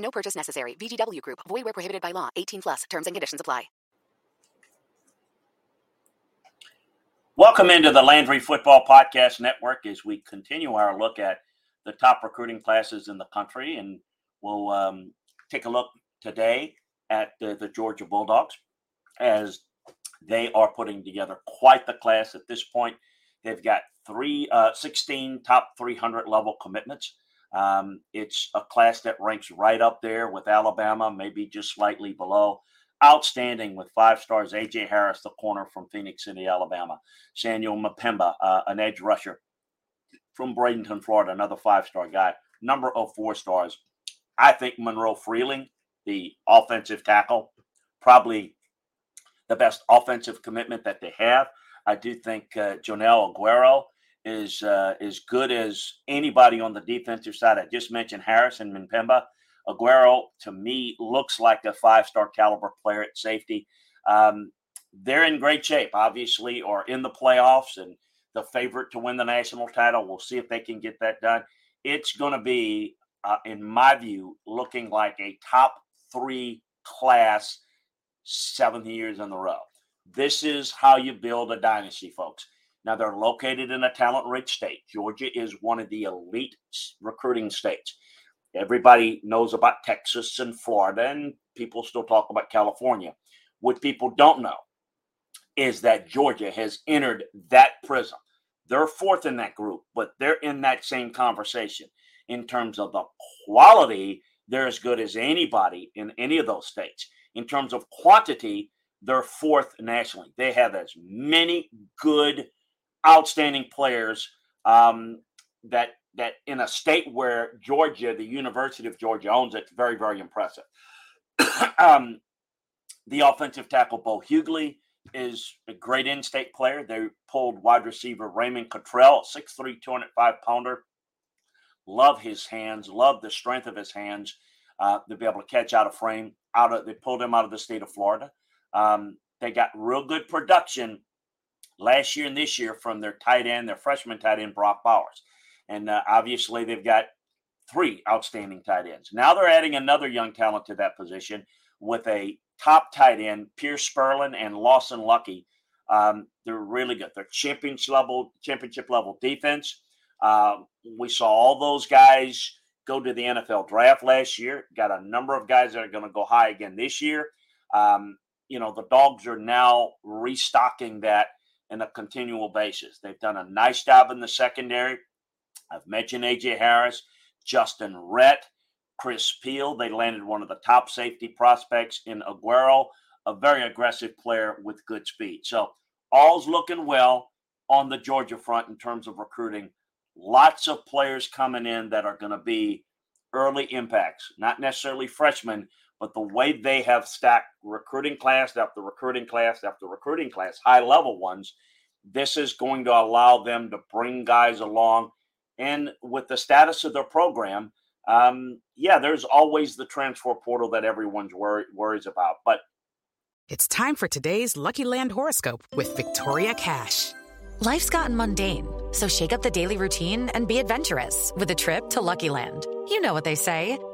No purchase necessary. VGW Group. Void where prohibited by law. 18 plus. Terms and conditions apply. Welcome into the Landry Football Podcast Network as we continue our look at the top recruiting classes in the country. And we'll um, take a look today at the, the Georgia Bulldogs as they are putting together quite the class at this point. They've got three, uh, 16 top 300 level commitments. Um, it's a class that ranks right up there with Alabama, maybe just slightly below. Outstanding with five stars. AJ Harris, the corner from Phenix City, Alabama. Samuel M'Pemba, uh, an edge rusher from Bradenton, Florida, another five star guy. Number of four stars. I think Monroe Freeling, the offensive tackle, probably the best offensive commitment that they have. I do think uh, Joenel Aguero is uh, as good as anybody on the defensive side. I just mentioned Harris and M'Pemba. Aguero, to me, looks like a five star caliber player at safety. Um, they're in great shape, obviously, or in the playoffs and the favorite to win the national title. We'll see if they can get that done. It's going to be, uh, in my view, looking like a top three class seven years in a row. This is how you build a dynasty, folks. Now, they're located in a talent rich state. Georgia is one of the elite recruiting states. Everybody knows about Texas and Florida, and people still talk about California. What people don't know is that Georgia has entered that prism. They're fourth in that group, but they're in that same conversation in terms of the quality. They're as good as anybody in any of those states. In terms of quantity, they're fourth nationally. They have as many good, outstanding players um, that that in a state where Georgia, the University of Georgia owns it, very, very impressive. um, the offensive tackle, Bo Hughley, is a great in state player. They pulled wide receiver Raymond Cottrell, 6'3, 205 pounder. Love his hands, love the strength of his hands uh, to be able to catch out of frame. Out of They pulled him out of the state of Florida. Um, they got real good production last year and this year from their tight end, their freshman tight end, Brock Bowers. And uh, obviously, they've got three outstanding tight ends. Now they're adding another young talent to that position with a top tight end, Pearce Spurlin and Lawson Luckie. Um, they're really good. They're championship level, championship level defense. Uh, we saw all those guys go to the NFL draft last year. Got a number of guys that are going to go high again this year. Um, you know, the dogs are now restocking that in a continual basis. They've done a nice job in the secondary. I've mentioned AJ Harris, Justyn Rhett, Chris Peal. They landed one of the top safety prospects in Aguero, a very aggressive player with good speed. So all's looking well on the Georgia front in terms of recruiting. Lots of players coming in that are going to be early impacts, not necessarily freshmen, but the way they have stacked recruiting class after recruiting class after recruiting class, high level ones, this is going to allow them to bring guys along and with the status of their program, um, yeah, there's always the transfer portal that everyone's wor- worries about. But it's time for today's Lucky Land horoscope with Victoria Cash. Life's gotten mundane, so shake up the daily routine and be adventurous with a trip to Lucky Land. You know what they say.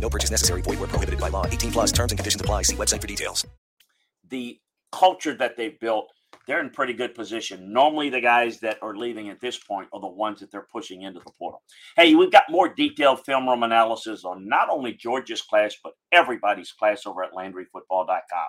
No purchase necessary. Void where prohibited by law. 18 plus terms and conditions apply. See website for details. The culture that they've built, they're in pretty good position. Normally, the guys that are leaving at this point are the ones that they're pushing into the portal. Hey, we've got more detailed film room analysis on not only Georgia's class, but everybody's class over at LandryFootball.com.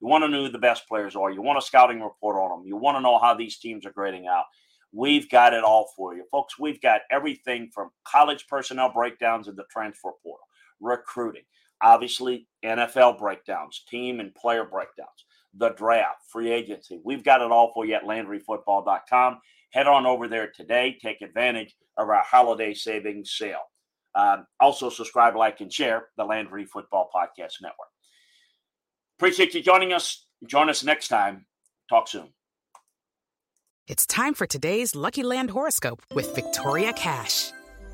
You want to know who the best players are. You want a scouting report on them. You want to know how these teams are grading out. We've got it all for you. Folks, we've got everything from college personnel breakdowns in the transfer portal, recruiting, obviously NFL breakdowns, team and player breakdowns, the draft, free agency. We've got it all for you at LandryFootball.com. Head on over there today. Take advantage of our holiday savings sale. Um, also, subscribe, like, and share the Landry Football Podcast Network. Appreciate you joining us. Join us next time. Talk soon. It's time for today's Lucky Land horoscope with Victoria Cash.